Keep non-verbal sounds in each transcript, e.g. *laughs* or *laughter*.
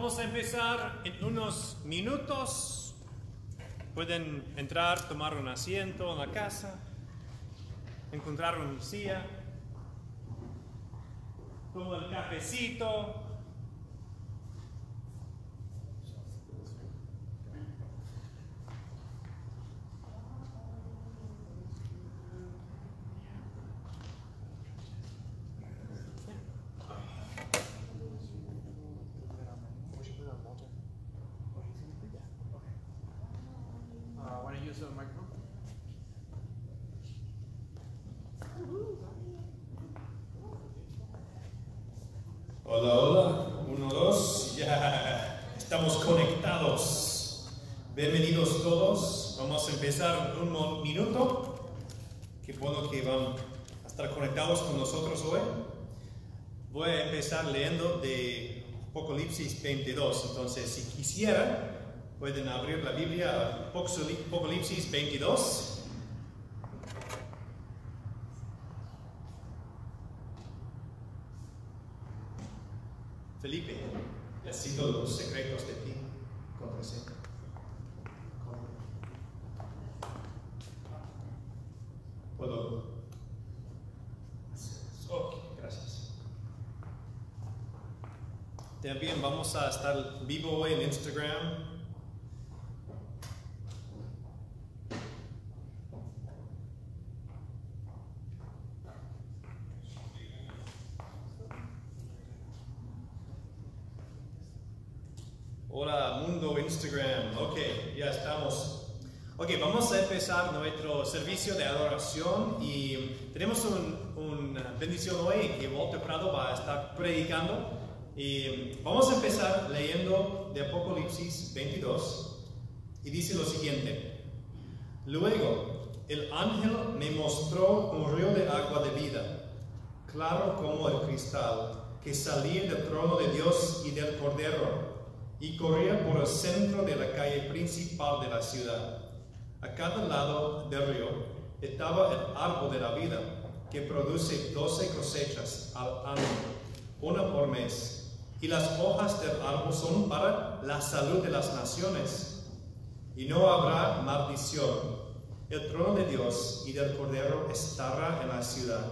vamos a empezar en unos minutos. Pueden entrar, tomar un asiento en la casa, encontrar una silla, tomar el cafecito. Uh, want to use the microphone? Hola, hola. Uno, dos. Ya estamos conectados. Bienvenidos todos. Vamos a empezar en un mo- minuto. Qué bueno que van a estar conectados con nosotros hoy. Voy a empezar leyendo de Apocalipsis 22. Entonces, si quisieran, pueden abrir la Biblia a Apocalipsis 22. Felipe, necesito los secretos de ti. Contraseña. ¿Puedo? Ok, gracias. También vamos a estar vivo hoy en Instagram. Hola, mundo Instagram. Ok, ya estamos. Ok, vamos a empezar nuestro servicio de adoración y tenemos un- una bendición hoy que Walter Prado va a estar predicando. Vamos a empezar leyendo de Apocalipsis 22 y dice lo siguiente. Luego, el ángel me mostró un río de agua de vida, claro como el cristal, que salía del trono de Dios y del Cordero, y corría por el centro de la calle principal de la ciudad. A cada lado del río estaba el árbol de la vida, que produce doce cosechas al año, una por mes, y las hojas del árbol son para la salud de las naciones y no habrá maldición. El trono de Dios y del Cordero estará en la ciudad,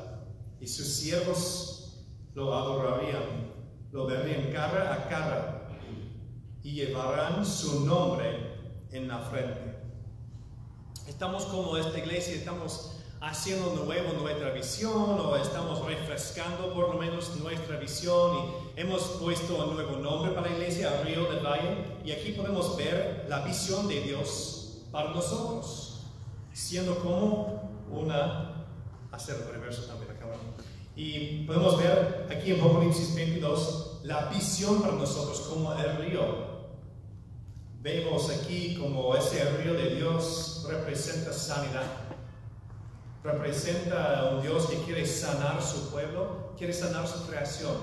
y sus siervos lo adorarían, lo verían cara a cara, y llevarán su nombre en la frente. Estamos como esta iglesia, estamos haciendo nuevo nuestra visión o estamos refrescando por lo menos nuestra visión y hemos puesto un nuevo nombre para la iglesia, Río del Valle, y aquí podemos ver la visión de Dios para nosotros, siendo como una, hacer el reverso también acá. Y podemos ver aquí en Apocalipsis 22 la visión para nosotros como el río. Vemos aquí como ese río de Dios representa sanidad. Representa a un Dios que quiere sanar su pueblo, quiere sanar su creación.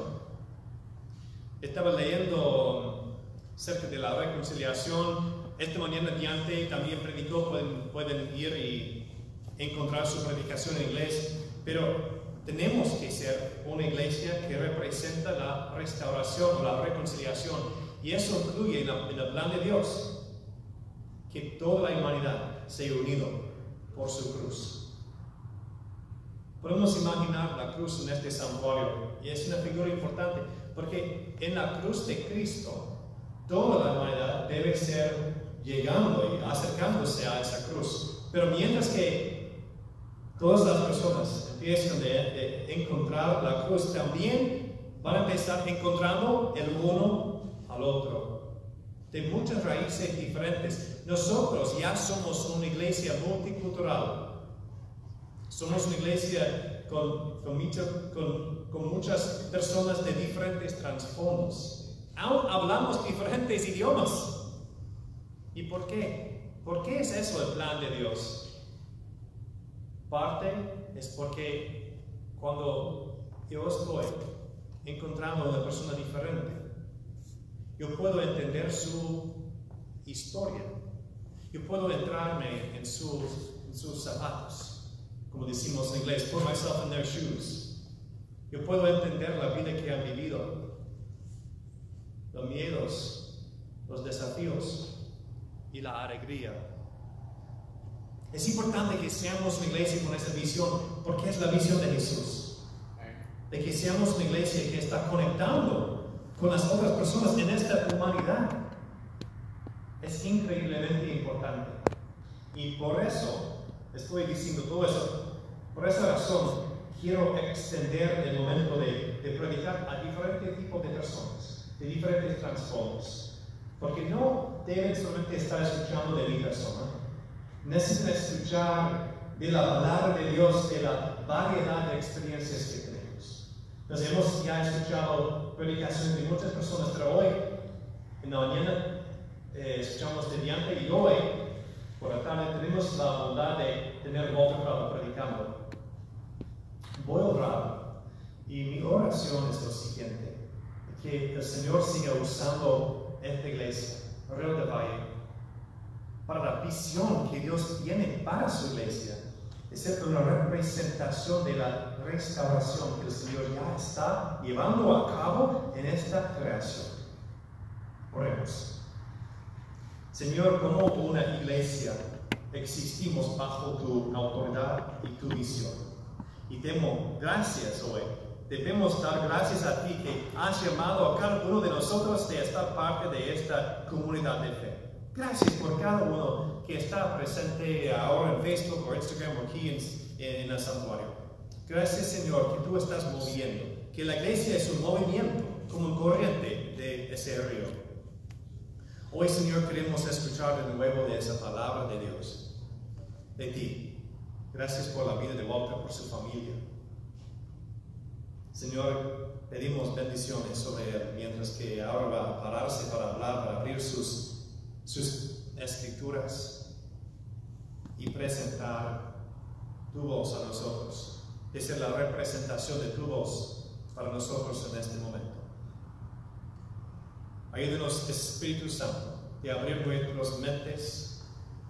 Estaba leyendo cerca de la reconciliación. Esta mañana Diante también predicó, pueden, pueden ir y encontrar su predicación en inglés. Pero tenemos que ser una iglesia que representa la restauración o la reconciliación. Y eso incluye en, el plan de Dios que toda la humanidad se ha unido por su cruz. Podemos imaginar la cruz en este santuario y es una figura importante porque en la cruz de Cristo toda la humanidad debe ser llegando y acercándose a esa cruz. Pero mientras que todas las personas empiezan de, de encontrar la cruz, también van a empezar encontrando el uno al otro. De muchas raíces diferentes. Nosotros ya somos una iglesia multicultural. Somos una iglesia con, con, mucho- con- con muchas personas de diferentes trasfondos. Aún hablamos diferentes idiomas. ¿Y por qué? ¿Por qué es eso el plan de Dios? Parte es porque cuando yo estoy encontrando a una persona diferente, yo puedo entender su historia. Yo puedo entrarme en sus, en sus zapatos, como decimos en inglés, put myself in their shoes. Yo puedo entender la vida que han vivido, los miedos, los desafíos y la alegría. Es importante que seamos una iglesia con esa visión, porque es la visión de Jesús. De que seamos una iglesia que está conectando con las otras personas en esta humanidad. Es increíblemente importante. Y por eso estoy diciendo todo eso. Por esa razón quiero extender el momento de, de predicar a diferentes tipos de personas, de diferentes trasfondos. Porque no deben solamente estar escuchando de mi persona, necesitan escuchar de la palabra de Dios, de la variedad de experiencias que tenemos. Nos hemos ya escuchado predicaciones de muchas personas, pero hoy, en la mañana, eh, escuchamos de diante y hoy, por tarde, tenemos la bondad de tener Walter Prado predicando. Voy a orar y mi oración es lo siguiente, que el Señor siga usando esta iglesia, Río de Valle, para la visión que Dios tiene para su iglesia, es una representación de la restauración que el Señor ya está llevando a cabo en esta creación. Oremos. Señor, como una iglesia existimos bajo tu autoridad y tu visión. Y demos gracias hoy. Debemos dar gracias a ti que has llamado a cada uno de nosotros de estar parte de esta comunidad de fe. Gracias por cada uno que está presente ahora en Facebook o Instagram o aquí en, en, el santuario. Gracias Señor que tú estás moviendo, que la iglesia es un movimiento, como un corriente de ese río. Hoy Señor queremos escuchar de nuevo de esa palabra de Dios, de ti. Gracias por la vida de Walter, por su familia. Señor, pedimos bendiciones sobre él, mientras que ahora va a pararse para hablar, para abrir sus sus escrituras y presentar tu voz a nosotros. Esa es la representación de tu voz para nosotros en este momento. Ayúdenos, Espíritu Santo, de abrir nuestras mentes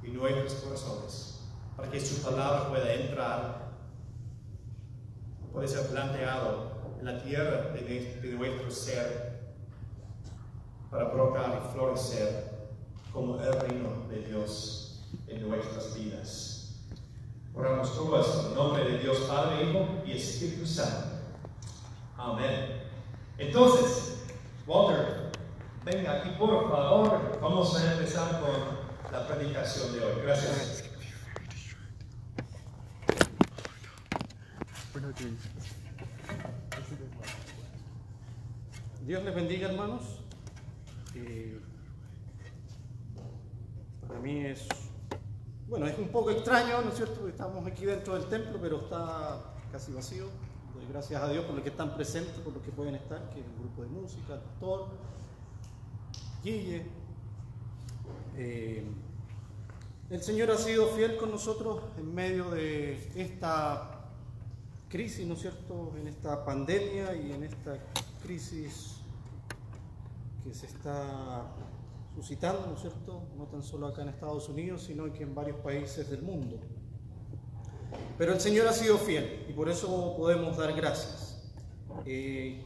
y nuestros corazones para que su palabra pueda entrar, pueda ser planteado en la tierra de, de nuestro ser para brotar y florecer como el reino de Dios en nuestras vidas. Oramos todos en nombre de Dios Padre, Hijo y Espíritu Santo. Amén. Entonces, Walter, venga aquí por favor. Vamos a empezar con la predicación de hoy. Gracias. Dios les bendiga, hermanos. Eh, para mí es, bueno, es un poco extraño, ¿no es cierto? Estamos aquí dentro del templo, pero está casi vacío. Gracias a Dios por los que están presentes, por los que pueden estar, que es el grupo de música, el pastor, Guille. Eh, el Señor ha sido fiel con nosotros en medio de esta crisis, ¿no es cierto? En esta pandemia y en esta crisis que se está suscitando, ¿no es cierto? No tan solo acá en Estados Unidos, sino que en varios países del mundo. Pero el Señor ha sido fiel y por eso podemos dar gracias. Eh,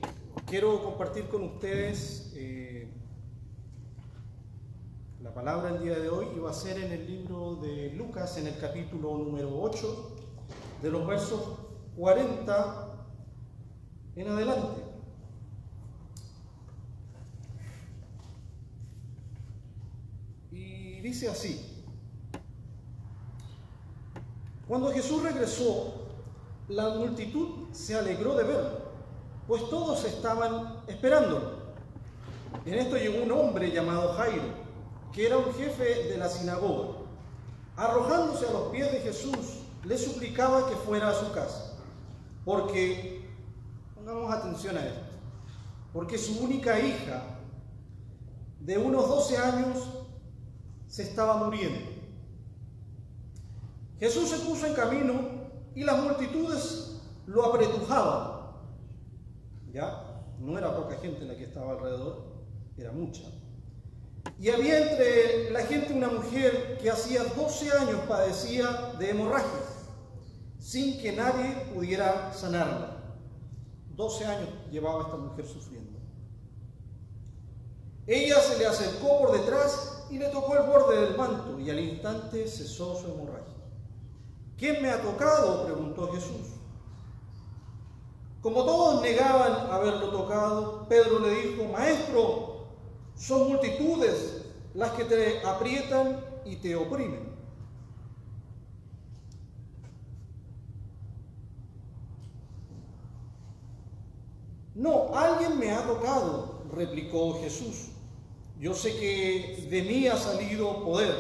quiero compartir con ustedes eh, palabra el día de hoy y va a ser en el libro de Lucas, en el capítulo número 8, de los versos 40 en adelante. dice así. Cuando Jesús regresó, la multitud se alegró de verlo, pues todos estaban esperándolo. En esto llegó un hombre llamado Jairo, que era un jefe de la sinagoga. Arrojándose a los pies de Jesús, le suplicaba que fuera a su casa, porque, pongamos atención a esto, porque su única hija, de unos 12 años, se estaba muriendo. Jesús se puso en camino y las multitudes lo apretujaban. Ya, no era poca gente la que estaba alrededor, era mucha. Y había entre la gente una mujer que hacía 12 años padecía de hemorragias, sin que nadie pudiera sanarla. 12 años llevaba esta mujer sufriendo. Ella se le acercó por detrás y le tocó el borde del manto y al instante cesó su hemorragia. ¿Quién me ha tocado? preguntó Jesús. Como todos negaban haberlo tocado, Pedro le dijo, Maestro, son multitudes las que te aprietan y te oprimen. No, alguien me ha tocado, replicó Jesús. Yo sé que de mí ha salido poder.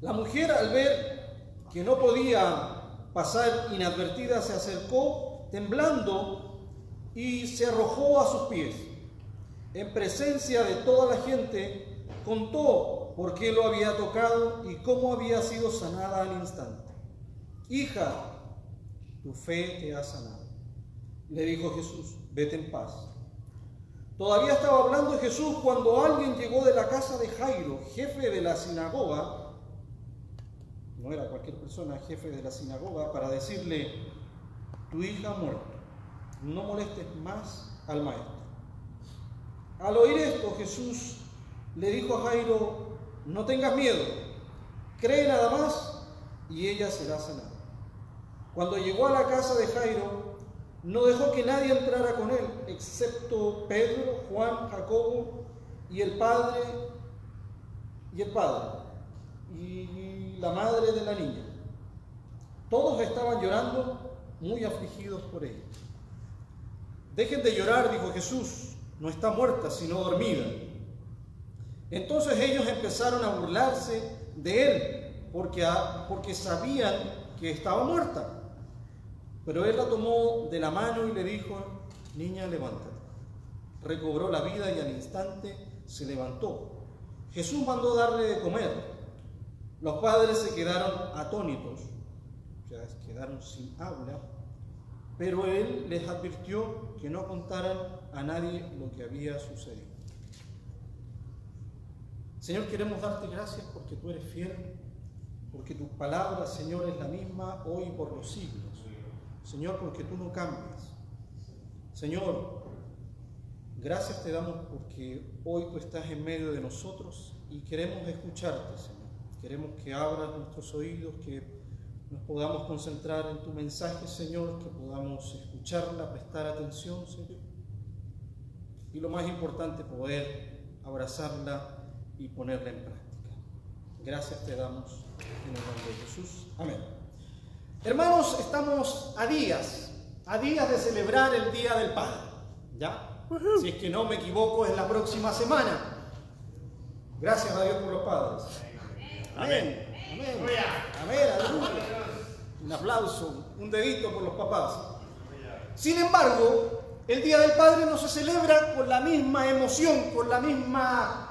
La mujer al ver que no podía pasar inadvertida se acercó temblando y se arrojó a sus pies. En presencia de toda la gente contó por qué lo había tocado y cómo había sido sanada al instante. Hija, tu fe te ha sanado le dijo Jesús, vete en paz. Todavía estaba hablando Jesús cuando alguien llegó de la casa de Jairo, jefe de la sinagoga, no era cualquier persona, jefe de la sinagoga, para decirle, tu hija ha muerto, no molestes más al maestro. Al oír esto, Jesús le dijo a Jairo, no tengas miedo, cree nada más y ella será sanada. Cuando llegó a la casa de Jairo, no dejó que nadie entrara con él, excepto Pedro, Juan, Jacobo y el padre y el padre y la madre de la niña. Todos estaban llorando, muy afligidos por ella. Dejen de llorar, dijo Jesús, no está muerta, sino dormida. Entonces ellos empezaron a burlarse de él, porque, porque sabían que estaba muerta. Pero él la tomó de la mano y le dijo, niña, levántate. Recobró la vida y al instante se levantó. Jesús mandó darle de comer. Los padres se quedaron atónitos, sea, quedaron sin habla, pero él les advirtió que no contaran a nadie lo que había sucedido. Señor, queremos darte gracias porque tú eres fiel, porque tu palabra, Señor, es la misma hoy por los siglos. Señor, porque tú no cambias. Señor, gracias te damos porque hoy tú estás en medio de nosotros y queremos escucharte, Señor. Queremos que abras nuestros oídos, que nos podamos concentrar en tu mensaje, Señor, que podamos escucharla, prestar atención, Señor. Y lo más importante, poder abrazarla y ponerla en práctica. Gracias te damos en el nombre de Jesús. Amén. Hermanos, estamos a días, a días de celebrar el Día del Padre. ¿Ya? Si es que no me equivoco, es la próxima semana. Gracias a Dios por los padres. Amén. Amén. Amén. Un aplauso, un dedito por los papás. Sin embargo, el Día del Padre no se celebra con la misma emoción, con la misma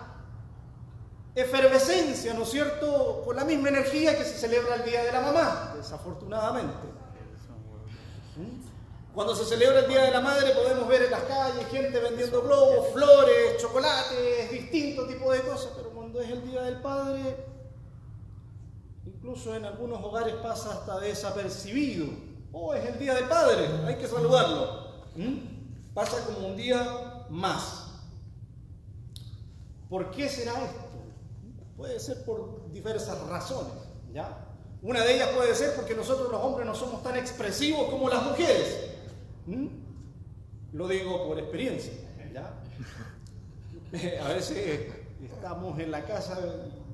efervescencia, ¿no es cierto?, con la misma energía que se celebra el Día de la Mamá, desafortunadamente. ¿Mm? Cuando se celebra el Día de la Madre podemos ver en las calles gente vendiendo globos, flores, chocolates, distintos tipos de cosas, pero cuando es el Día del Padre, incluso en algunos hogares pasa hasta desapercibido. Oh, es el Día del Padre, hay que saludarlo. ¿Mm? Pasa como un día más. ¿Por qué será esto? Puede ser por diversas razones, ¿ya? Una de ellas puede ser porque nosotros los hombres no somos tan expresivos como las mujeres. Lo digo por experiencia, ¿ya? *laughs* A veces estamos en la casa,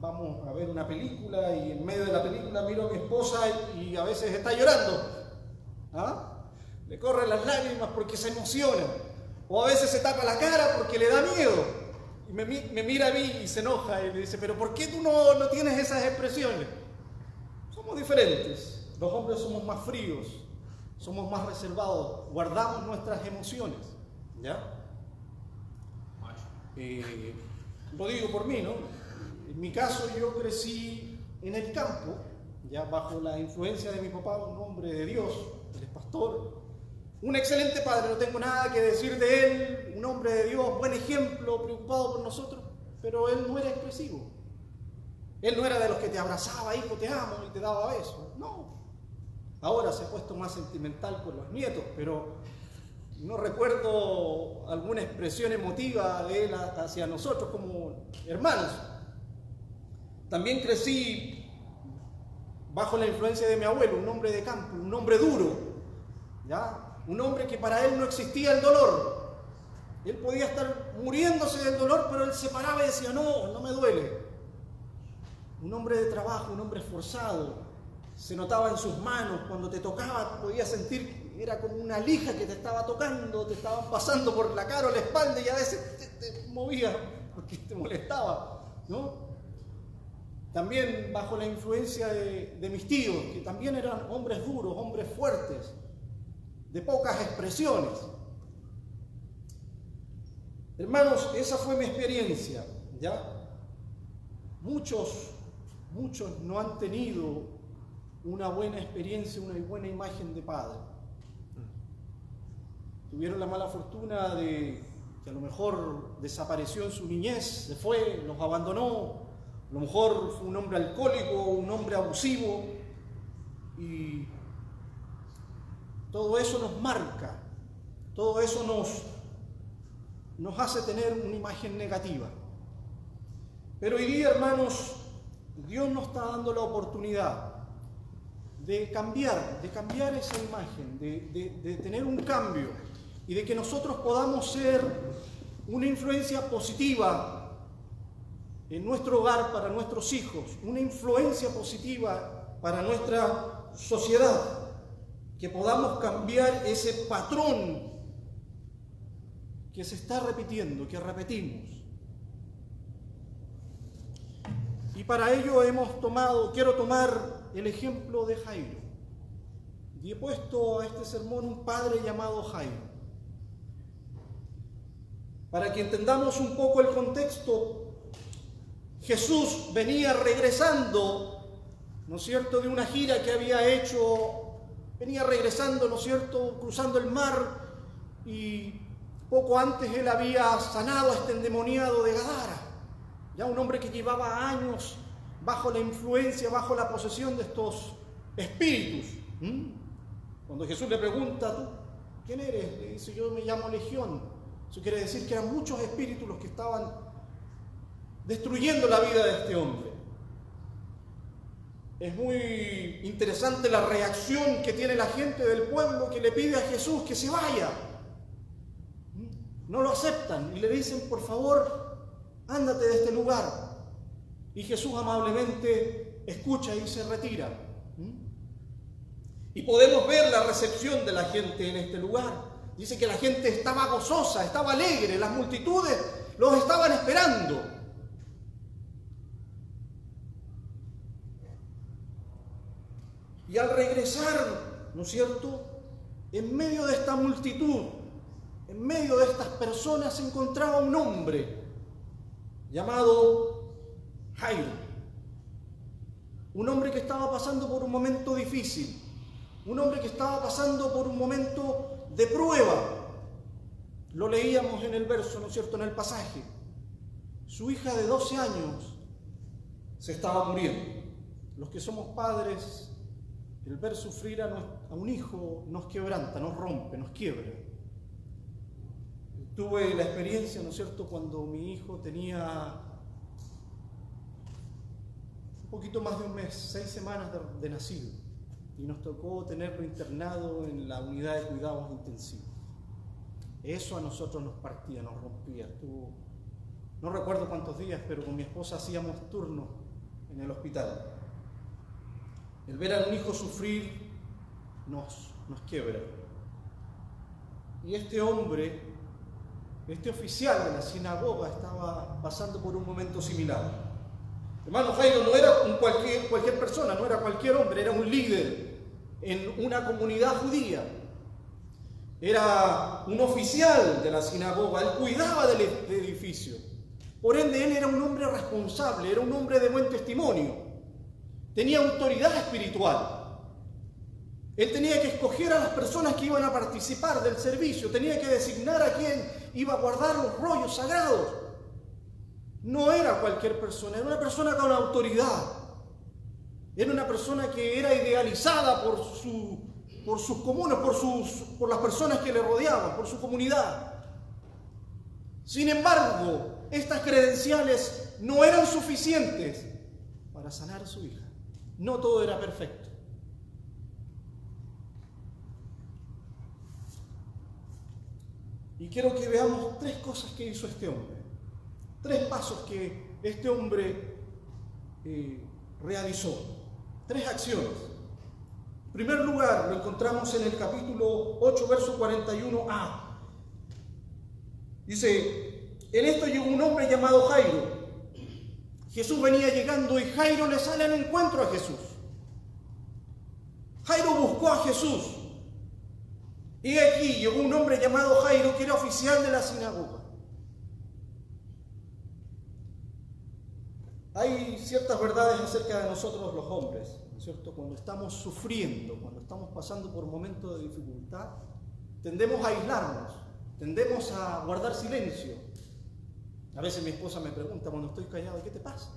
vamos a ver una película y en medio de la película miro a mi esposa y a veces está llorando. ¿Ah? Le corren las lágrimas porque se emociona. O a veces se tapa la cara porque le da miedo. Y me, mira a mí y se enoja y me dice, pero ¿por qué tú no, no tienes esas expresiones? Somos diferentes. Los hombres somos más fríos, somos más reservados, guardamos nuestras emociones. ¿Ya? Eh, lo digo por mí, ¿no? En mi caso yo crecí en el campo, ya bajo la influencia de mi papá, un hombre de Dios, él es pastor, un excelente padre, no tengo nada que decir de él, un hombre de Dios, buen ejemplo, preocupado por nosotros, pero él no era expresivo. Él no era de los que te abrazaba, hijo, te amo y te daba besos. No. Ahora se ha puesto más sentimental con los nietos, pero no recuerdo alguna expresión emotiva de él hacia nosotros como hermanos. También crecí bajo la influencia de mi abuelo, un hombre de campo, un hombre duro, ¿ya? Un hombre que para él no existía el dolor. Él podía estar muriéndose del dolor, pero él se paraba y decía, no, no me duele. Un hombre de trabajo, un hombre esforzado, se notaba en sus manos, cuando te tocaba podía sentir, era como una lija que te estaba tocando, te estaban pasando por la cara o la espalda y a veces te, te movía porque te molestaba, ¿no? También bajo la influencia de mis tíos, que también eran hombres duros, hombres fuertes, de pocas expresiones. Hermanos, esa fue mi experiencia, ¿ya? Muchos, muchos no han tenido una buena experiencia, una buena imagen de padre. Tuvieron la mala fortuna de que a lo mejor desapareció en su niñez, se fue, los abandonó, a lo mejor fue un hombre alcohólico, un hombre abusivo, y todo eso nos marca, todo eso nos, nos hace tener una imagen negativa. Pero hoy día, hermanos, Dios nos está dando la oportunidad de cambiar, de cambiar esa imagen, de, de, tener un cambio y de que nosotros podamos ser una influencia positiva en nuestro hogar para nuestros hijos, una influencia positiva para nuestra sociedad, que podamos cambiar ese patrón que se está repitiendo, que repetimos. Y para ello hemos tomado, quiero tomar el ejemplo de Jairo. Y he puesto a este sermón un padre llamado Jairo. Para que entendamos un poco el contexto, Jesús venía regresando, ¿no es cierto?, de una gira que había hecho, venía regresando, ¿no es cierto?, cruzando el mar y poco antes él había sanado a este endemoniado de Gadara, ya un hombre que llevaba años bajo la influencia, bajo la posesión de estos espíritus. Cuando Jesús le pregunta, ¿tú quién eres? Le dice, yo me llamo Legión. Eso quiere decir que eran muchos espíritus los que estaban destruyendo la vida de este hombre. Es muy interesante la reacción que tiene la gente del pueblo que le pide a Jesús que se vaya. No lo aceptan y le dicen, por favor, ándate de este lugar. Y Jesús amablemente escucha y se retira. Y podemos ver la recepción de la gente en este lugar. Dice que la gente estaba gozosa, estaba alegre, las multitudes los estaban esperando. Al regresar, ¿no es cierto? En medio de esta multitud, en medio de estas personas se encontraba un hombre llamado Jairo. Un hombre que estaba pasando por un momento difícil. Un hombre que estaba pasando por un momento de prueba. Lo leíamos en el verso, ¿no es cierto?, en el pasaje. Su hija de 12 años se estaba muriendo. Los que somos padres el ver sufrir a, un hijo nos quebranta, nos rompe, nos quiebra. Tuve la experiencia, ¿no es cierto?, cuando mi hijo tenía un poquito más de un mes, seis semanas de, nacido, y nos tocó tenerlo internado en la unidad de cuidados intensivos. Eso a nosotros nos partía, nos rompía. no recuerdo cuántos días, pero con mi esposa hacíamos turno en el hospital. El ver a un hijo sufrir nos, nos quiebra. Y este hombre, este oficial de la sinagoga, estaba pasando por un momento similar. Hermano Jairo no era un cualquier, cualquier persona, no era cualquier hombre, era un líder en una comunidad judía. Era un oficial de la sinagoga, él cuidaba del edificio. Por ende, él era un hombre responsable, era un hombre de buen testimonio tenía autoridad espiritual. Él tenía que escoger a las personas que iban a participar del servicio, tenía que designar a quién iba a guardar los rollos sagrados. No era cualquier persona, era una persona con autoridad. Era una persona que era idealizada por su por sus comunes, por las personas que le rodeaban, por su comunidad. Sin embargo, estas credenciales no eran suficientes para sanar a su hija. No todo era perfecto. Y quiero que veamos tres cosas que hizo este hombre. Tres pasos que este hombre eh, realizó. Tres acciones. En primer lugar, lo encontramos en el capítulo 8, verso 41a. Dice, en esto llegó un hombre llamado Jairo. Jesús venía llegando y Jairo le sale al encuentro a Jesús. Jairo buscó a Jesús. Y aquí llegó un hombre llamado Jairo que era oficial de la sinagoga. Hay ciertas verdades acerca de nosotros los hombres, ¿no es cierto? Cuando estamos sufriendo, cuando estamos pasando por momentos de dificultad, tendemos a aislarnos, tendemos a guardar silencio. A veces mi esposa me pregunta cuando estoy callado, ¿qué te pasa?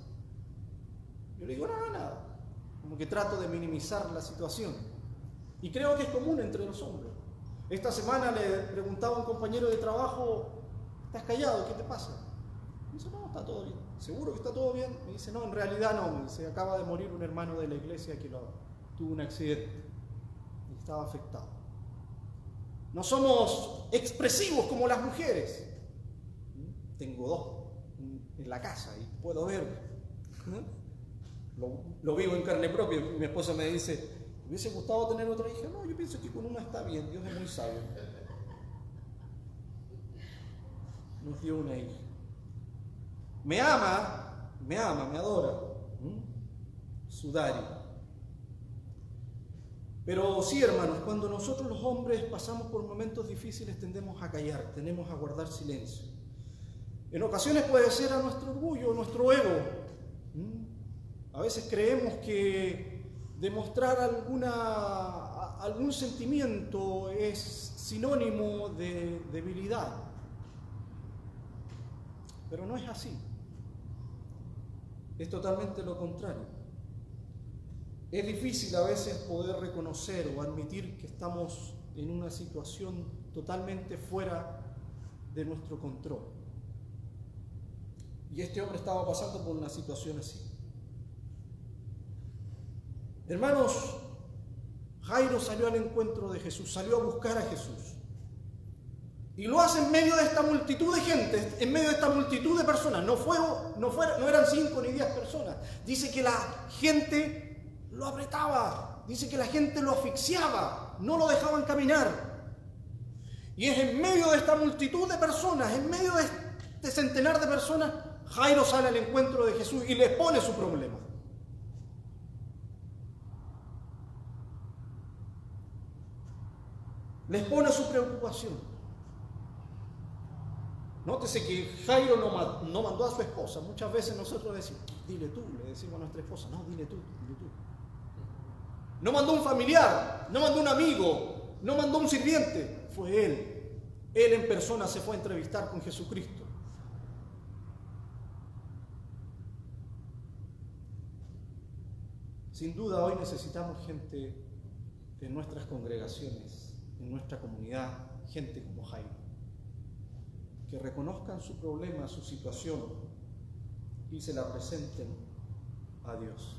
Yo le digo, nada, nada. Como que trato de minimizar la situación. Y creo que es común entre los hombres. Esta semana le preguntaba a un compañero de trabajo, ¿estás callado? ¿Qué te pasa? Me dice, no, está todo bien. ¿Seguro que está todo bien? Me dice, no, en realidad no. Me acaba de morir un hermano de la iglesia que lo, tuvo un accidente y estaba afectado. No somos expresivos como las mujeres. Tengo dos en la casa y puedo ver. Lo, vivo en carne propia. Mi esposa me dice, hubiese gustado tener otra hija? No, yo pienso que con una está bien. Dios es muy sabio. Nos dio una hija me ama, me ama, me adora. Sudari. Pero sí, hermanos, cuando nosotros los hombres pasamos por momentos difíciles tendemos a callar, tendemos a guardar silencio. En ocasiones puede ser a nuestro orgullo, nuestro ego. A veces creemos que demostrar alguna, algún sentimiento es sinónimo de debilidad. Pero no es así es totalmente lo contrario. Es difícil a veces poder reconocer o admitir que estamos en una situación totalmente fuera de nuestro control. Y este hombre estaba pasando por una situación así. Hermanos, Jairo salió al encuentro de Jesús, salió a buscar a Jesús. Y lo hace en medio de esta multitud de gente, en medio de esta multitud de personas. No, fue, no, eran cinco ni diez personas. Dice que la gente lo apretaba, dice que la gente lo asfixiaba, no lo dejaban caminar. Y es en medio de esta multitud de personas, en medio de este centenar de personas, Jairo sale al encuentro de Jesús y le pone su problema. Les pone su preocupación. Nótese que Jairo no, mandó a su esposa. Muchas veces nosotros decimos, dile tú, le decimos a nuestra esposa, no, dile tú, dile tú. No mandó un familiar, no mandó un amigo, no mandó un sirviente, fue él. Él en persona se fue a entrevistar con Jesucristo. Sin duda hoy necesitamos gente en nuestras congregaciones, en nuestra comunidad, gente como Jairo que reconozcan su problema, su situación y se la presenten a Dios.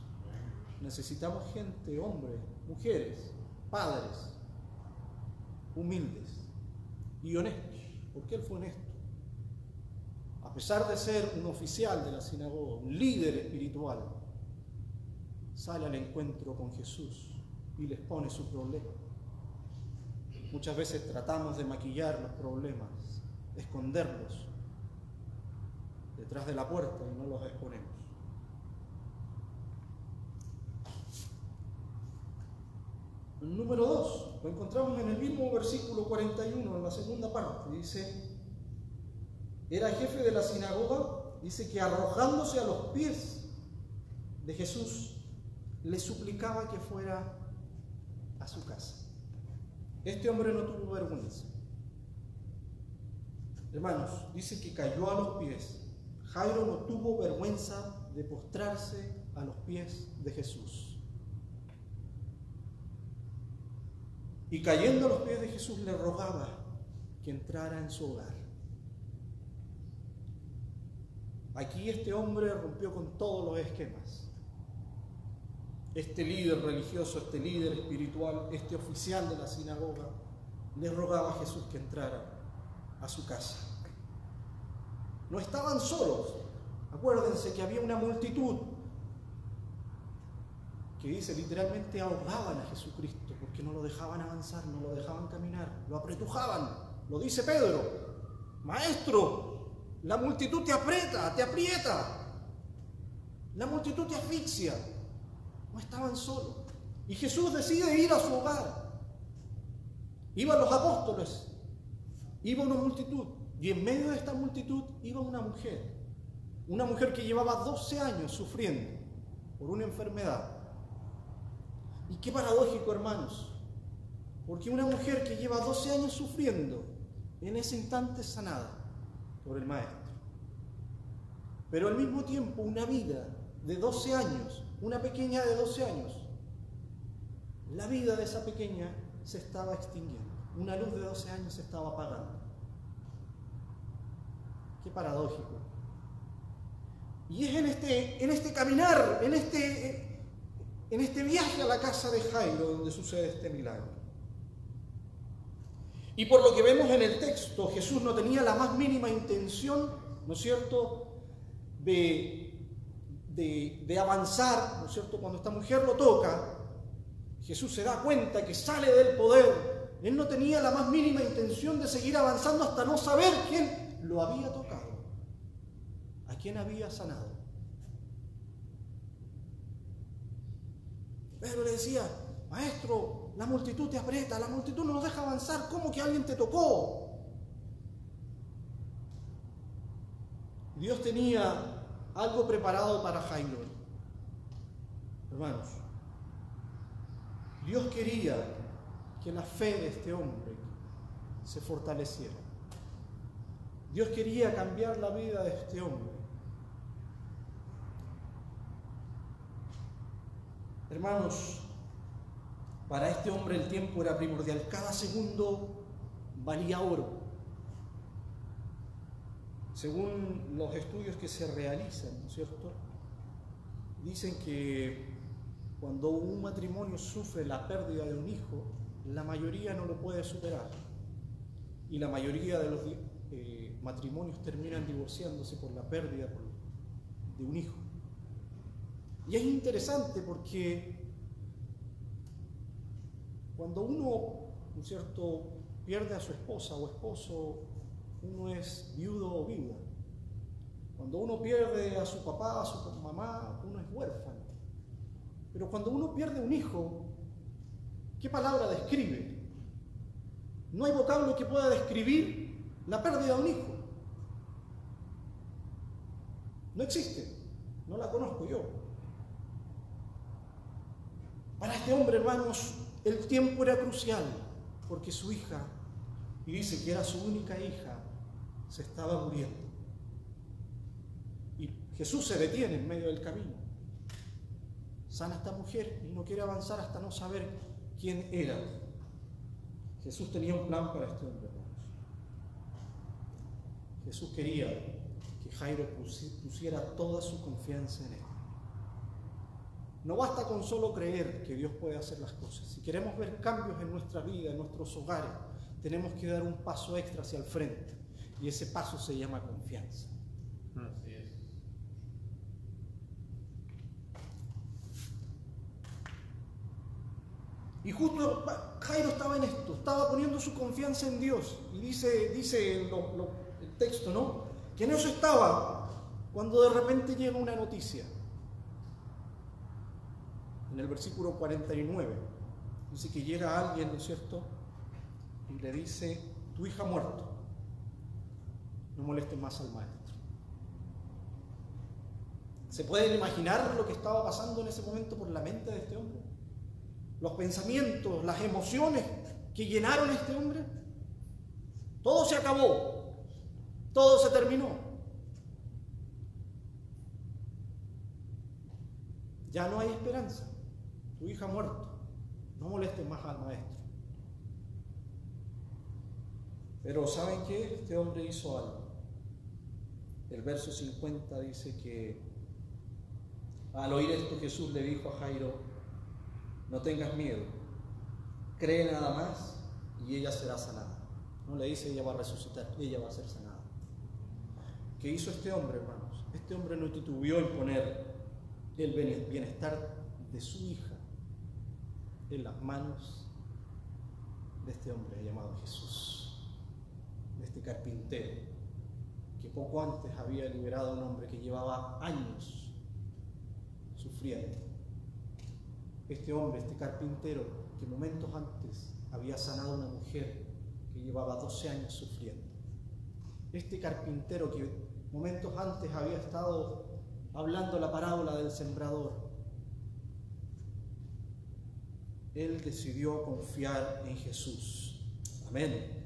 Necesitamos gente, hombres, mujeres, padres, humildes y honestos, porque él fue honesto. A pesar de ser un oficial de la sinagoga, un líder espiritual, sale al encuentro con Jesús y les pone su problema. Muchas veces tratamos de maquillar los problemas esconderlos detrás de la puerta y no los exponemos. Número 2, lo encontramos en el mismo versículo 41, en la segunda parte. Dice, era jefe de la sinagoga, dice que arrojándose a los pies de Jesús, le suplicaba que fuera a su casa. Este hombre no tuvo vergüenza. Hermanos, dice que cayó a los pies. Jairo no tuvo vergüenza de postrarse a los pies de Jesús. Y cayendo a los pies de Jesús le rogaba que entrara en su hogar. Aquí este hombre rompió con todos los esquemas. Este líder religioso, este líder espiritual, este oficial de la sinagoga, le rogaba a Jesús que entrara a su casa. No estaban solos. Acuérdense que había una multitud que dice literalmente ahogaban a Jesucristo porque no lo dejaban avanzar, no lo dejaban caminar, lo apretujaban. Lo dice Pedro, maestro, la multitud te aprieta, te aprieta, la multitud te asfixia. No estaban solos. Y Jesús decide ir a su hogar. Iban los apóstoles, iba una multitud, y en medio de esta multitud iba una mujer, una mujer que llevaba 12 años sufriendo por una enfermedad y qué paradójico, hermanos, porque una mujer que lleva 12 años sufriendo, en ese instante sanada por el Maestro. Pero al mismo tiempo una vida de 12 años, una pequeña de 12 años, la vida de esa pequeña se estaba extinguiendo. Una luz de 12 años se estaba apagando. Qué paradójico. Y es en este, en este caminar, en este, en este viaje a la casa de Jairo donde sucede este milagro. Y por lo que vemos en el texto, Jesús no tenía la más mínima intención, ¿no es cierto?, de, de, avanzar, ¿no es cierto?, cuando esta mujer lo toca, Jesús se da cuenta que sale del poder. Él no tenía la más mínima intención de seguir avanzando hasta no saber quién lo había tocado, a quién había sanado. Pedro le decía, maestro, la multitud te aprieta, la multitud no nos deja avanzar, ¿cómo que alguien te tocó? Dios tenía algo preparado para Jairo. Hermanos, Dios quería que la fe de este hombre se fortaleciera. Dios quería cambiar la vida de este hombre. Hermanos, para este hombre el tiempo era primordial. Cada segundo valía oro. Según los estudios que se realizan, ¿no es cierto? Dicen que cuando un matrimonio sufre la pérdida de un hijo, la mayoría no lo puede superar. Y la mayoría de los eh, matrimonios terminan divorciándose por la pérdida de un hijo. Y es interesante porque cuando uno, ¿no cierto?, pierde a su esposa o esposo, uno es viudo o viuda. Cuando uno pierde a su papá, a su mamá, uno es huérfano. Pero cuando uno pierde un hijo, ¿qué palabra describe? No hay vocablo que pueda describir la pérdida de un hijo. No existe. No la conozco yo. Para este hombre, hermanos, el tiempo era crucial, porque su hija, y dice que era su única hija, se estaba muriendo. Y Jesús se detiene en medio del camino. Sana esta mujer y no quiere avanzar hasta no saber quién era. Jesús tenía un plan para este hombre. Jesús quería que Jairo pusiera toda su confianza en él. No basta con solo creer que Dios puede hacer las cosas. Si queremos ver cambios en nuestra vida, en nuestros hogares, tenemos que dar un paso extra hacia el frente. Y ese paso se llama confianza. Así es. Y justo Jairo estaba en esto, estaba poniendo su confianza en Dios. Y dice, dice el texto, ¿no? Que en eso estaba cuando de repente llega una noticia en el versículo 49. Dice que llega alguien, ¿no es cierto? Y le dice, tu hija ha muerto. No moleste más al maestro. ¿Se pueden imaginar lo que estaba pasando en ese momento por la mente de este hombre? Los pensamientos, las emociones que llenaron a este hombre. Todo se acabó. Todo se terminó. Ya no hay esperanza tu hija ha muerto, no molestes más al maestro. Pero ¿saben qué? Este hombre hizo algo. El verso 50 dice que al oír esto Jesús le dijo a Jairo, no tengas miedo, cree nada más y ella será sanada. No le dice ella va a resucitar, ella va a ser sanada. ¿Qué hizo este hombre, hermanos? Este hombre no titubeó en poner el bienestar de su hija en las manos de este hombre llamado Jesús, de este carpintero, que poco antes había liberado a un hombre que llevaba años sufriendo. Este hombre, este carpintero, que momentos antes había sanado a una mujer que llevaba 12 años sufriendo. Este carpintero que momentos antes había estado hablando la parábola del sembrador. Él decidió confiar en Jesús. Amén.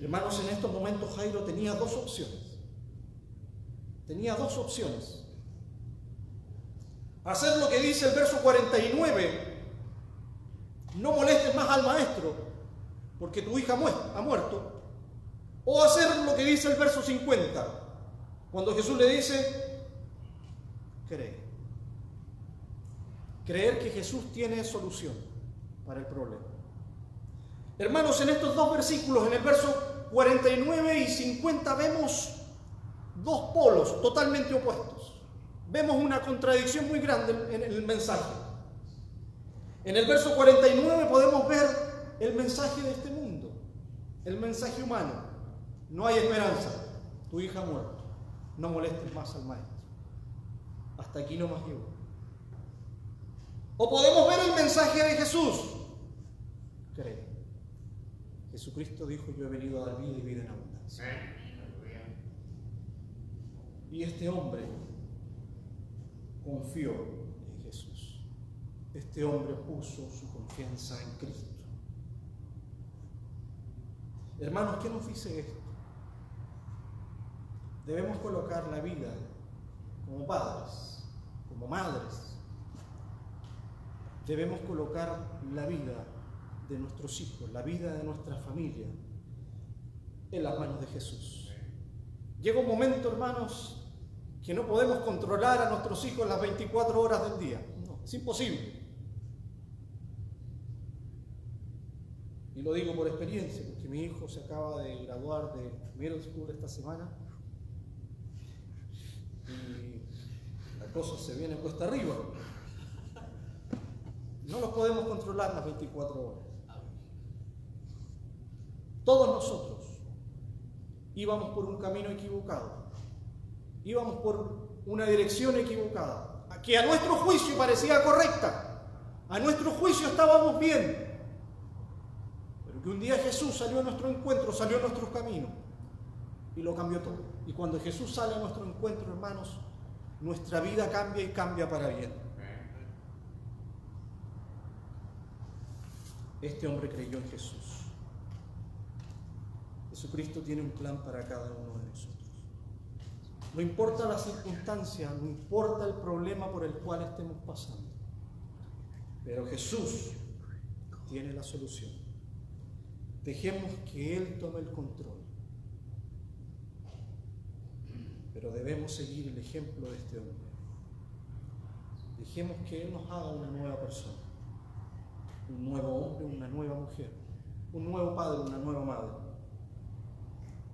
Hermanos, en estos momentos Jairo tenía dos opciones. Tenía dos opciones. Hacer lo que dice el verso 49. No molestes más al maestro, porque tu hija ha muerto. O hacer lo que dice el verso 50, cuando Jesús le dice, cree. Creer que Jesús tiene solución para el problema. Hermanos, en estos dos versículos, en el verso 49 y 50, vemos dos polos totalmente opuestos. Vemos una contradicción muy grande en el mensaje. En el verso 49 podemos ver el mensaje de este mundo, el mensaje humano. No hay esperanza, tu hija ha muerto, no molestes más al maestro. Hasta aquí no más llevo. O podemos ver el mensaje de Jesús. Cree. Jesucristo dijo, yo he venido a dar vida y vida en abundancia. Y este hombre confió en Jesús. Este hombre puso su confianza en Cristo. Hermanos, ¿qué nos dice esto? Debemos colocar la vida como padres, como madres, debemos colocar la vida de nuestros hijos, la vida de nuestra familia, en las manos de Jesús. Llega un momento, hermanos, que no podemos controlar a nuestros hijos las 24 horas del día. No, es imposible. Y lo digo por experiencia, porque mi hijo se acaba de graduar de middle school esta semana y la cosa se viene puesta arriba. No los podemos controlar las 24 horas. Todos nosotros íbamos por un camino equivocado. Íbamos por una dirección equivocada, que a nuestro juicio parecía correcta. A nuestro juicio estábamos bien. Pero que un día Jesús salió a nuestro encuentro, salió a nuestro camino y lo cambió todo. Y cuando Jesús sale a nuestro encuentro, hermanos, nuestra vida cambia y cambia para bien. Este hombre creyó en Jesús. Jesucristo tiene un plan para cada uno de nosotros. No importa la circunstancia, no importa el problema por el cual estemos pasando, pero Jesús tiene la solución. Dejemos que Él tome el control. Pero debemos seguir el ejemplo de este hombre. Dejemos que Él nos haga una nueva persona un nuevo hombre, una nueva mujer, un nuevo padre, una nueva madre.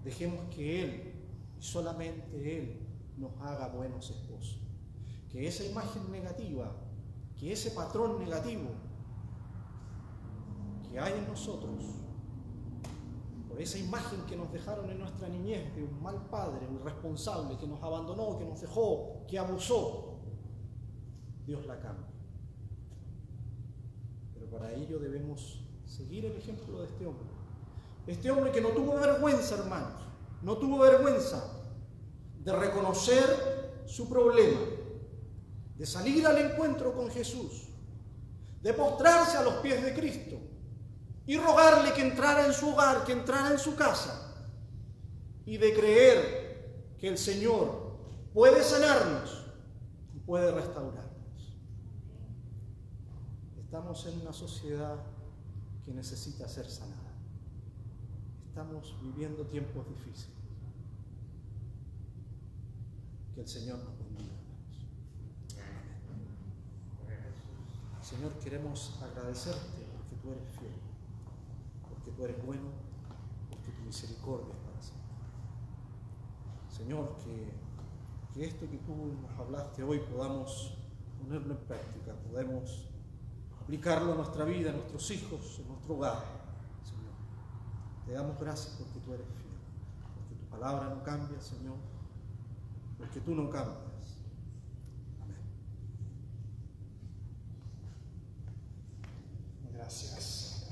Dejemos que Él, y solamente Él, nos haga buenos esposos. Que esa imagen negativa, que ese patrón negativo que hay en nosotros, por esa imagen que nos dejaron en nuestra niñez de un mal padre, un irresponsable, que nos abandonó, que nos dejó, que abusó, Dios la cambia para ello debemos seguir el ejemplo de este hombre. Este hombre que no tuvo vergüenza, hermanos, no tuvo vergüenza de reconocer su problema, de salir al encuentro con Jesús, de postrarse a los pies de Cristo y rogarle que entrara en su hogar, que entrara en su casa y de creer que el Señor puede sanarnos y puede restaurar. Estamos en una sociedad que necesita ser sanada. Estamos viviendo tiempos difíciles. Que el Señor nos bendiga. Señor, queremos agradecerte porque tú eres fiel, porque tú eres bueno, porque tu misericordia es para siempre. Señor, que, que esto que tú nos hablaste hoy podamos ponerlo en práctica, podemos aplicarlo a nuestra vida, a nuestros hijos, en nuestro hogar. Te damos gracias porque tú eres fiel, porque tu palabra no cambia, Señor, porque tú no cambias. Amén. Gracias.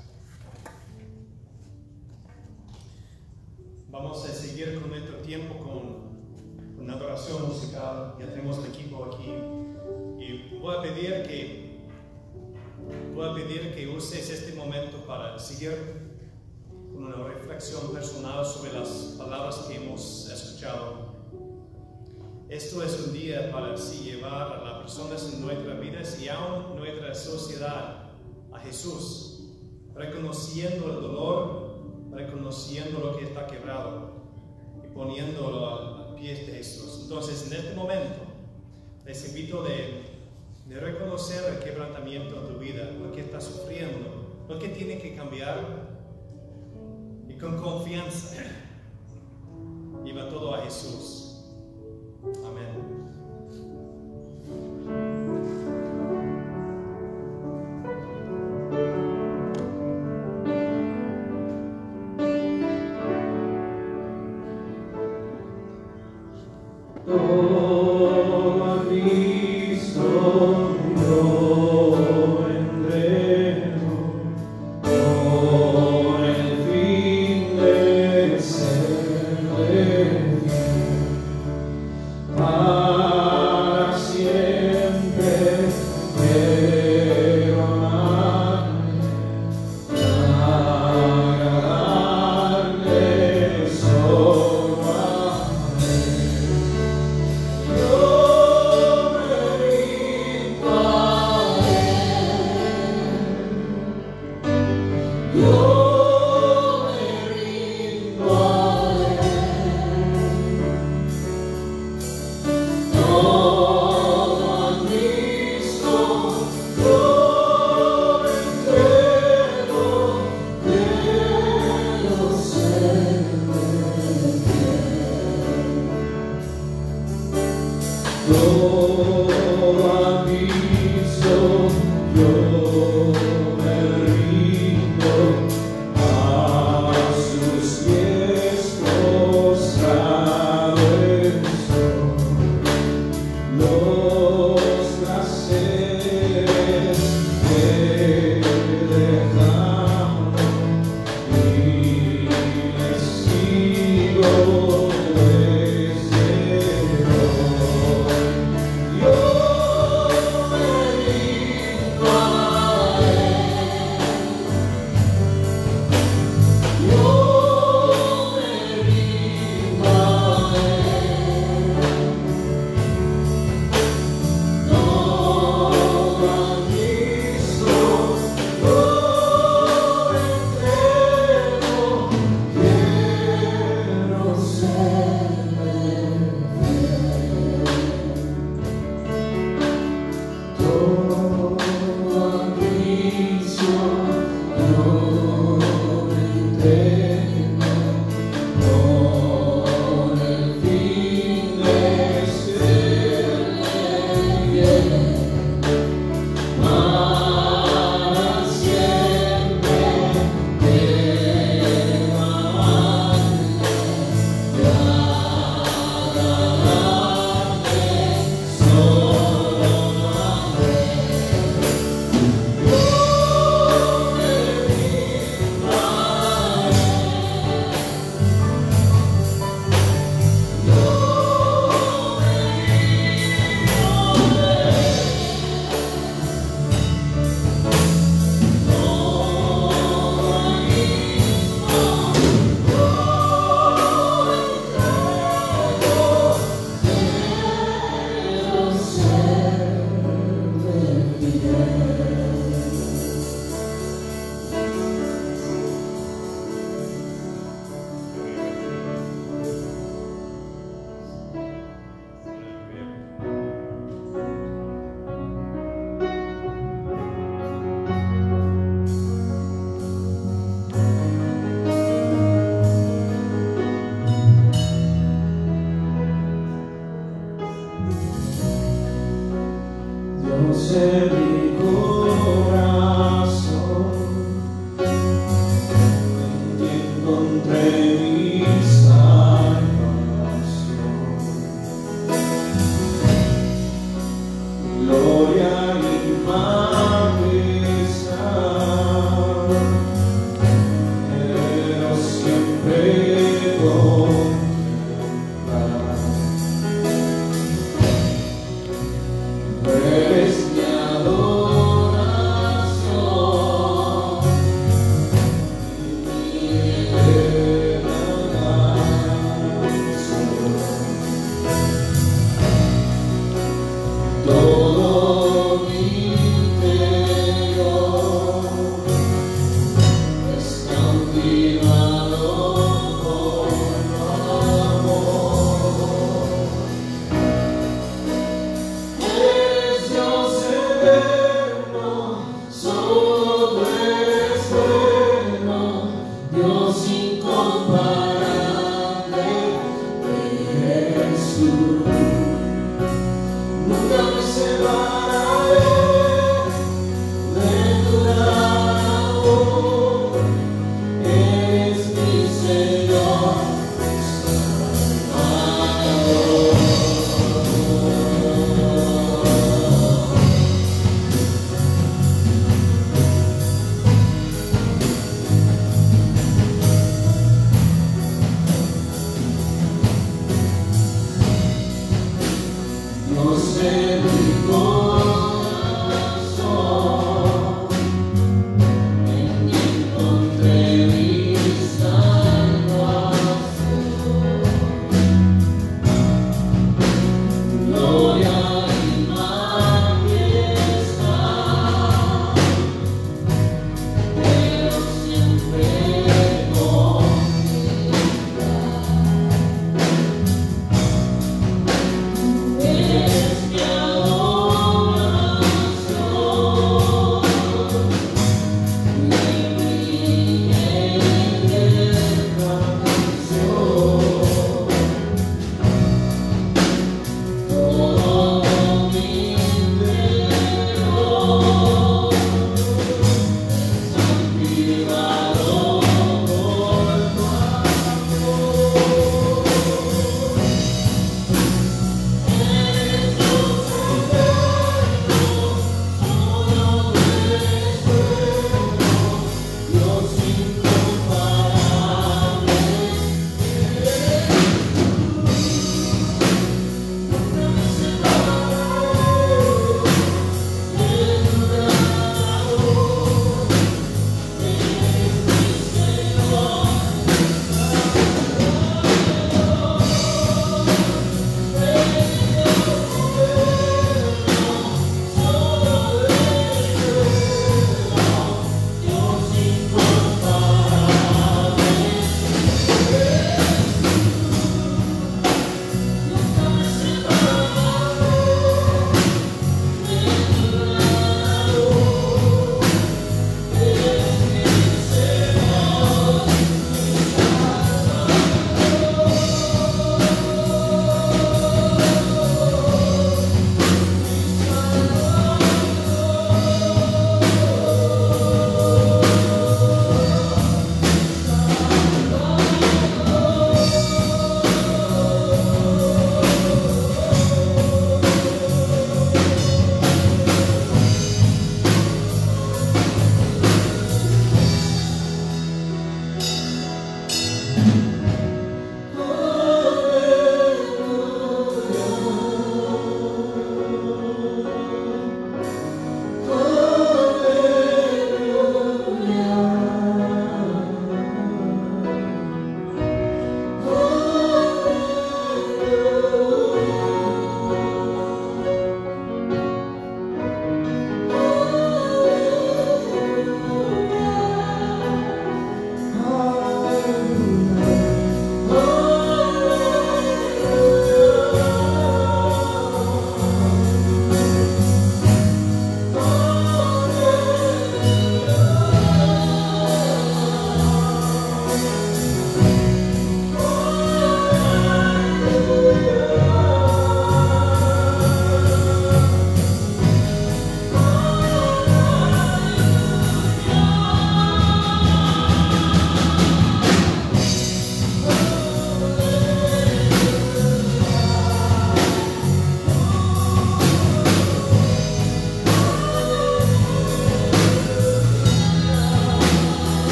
Vamos a seguir con nuestro tiempo con, con adoración musical. Ya tenemos el equipo aquí. Y voy a pedir que voy a pedir que uses este momento para seguir reflexión personal sobre las palabras que hemos escuchado. Esto es un día para así llevar a las personas en nuestras vidas y aún nuestra sociedad a Jesús, reconociendo el dolor, reconociendo lo que está quebrado y poniéndolo a pies de Jesús. Entonces, en este momento, les invito de, de reconocer el quebrantamiento en tu vida, lo que estás sufriendo, lo que tiene que cambiar con confianza lleva todo a Jesús. Amén.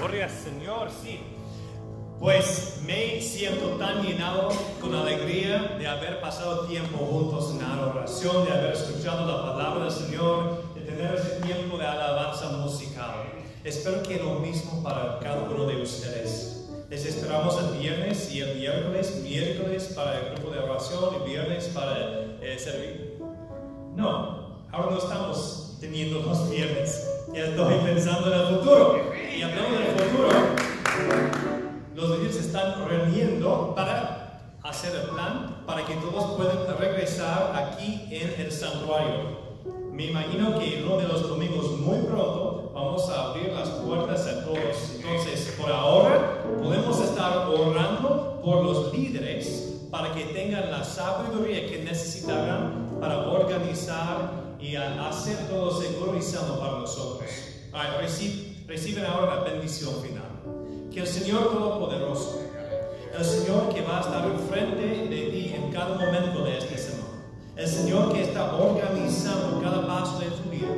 Gloria al Señor, sí. Pues me siento tan llenado con alegría de haber pasado tiempo juntos en la oración, de haber escuchado la palabra del Señor, de tener ese tiempo de alabanza musical. Espero que lo mismo para cada uno de ustedes. Les esperamos el viernes y el miércoles, miércoles para el grupo de oración y viernes para el servir. No, ahora no estamos teniendo los viernes. Ya estoy pensando en el futuro. Y hablando del futuro, los líderes se están reuniendo para hacer el plan para que todos puedan regresar aquí en el santuario. Me imagino que uno de los domingos muy pronto vamos a abrir las puertas a todos. Entonces, por ahora podemos estar orando por los líderes para que tengan la sabiduría que necesitarán para organizar y hacer todo sano para nosotros. Reci- reciben ahora la bendición final. Que el Señor Todopoderoso, el Señor que va a estar enfrente de ti en cada momento de esta semana, el Señor que está organizando cada paso de tu vida,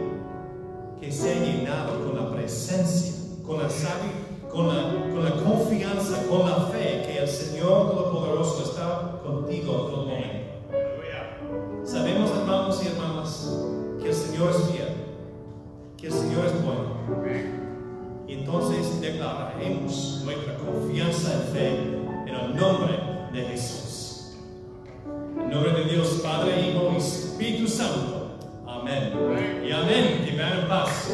que sea llenado con la presencia, con la sabi- con la, con la confianza, con la fe que el Señor Todopoderoso está contigo en todo momento. Sabemos, hermanos y hermanas, que el Señor es fiel, que el Señor es bueno. Entonces declararemos nuestra confianza y fe en el nombre de Jesús. En nombre de Dios, Padre, Hijo y Espíritu Santo. Amén. Y amén. Que paz.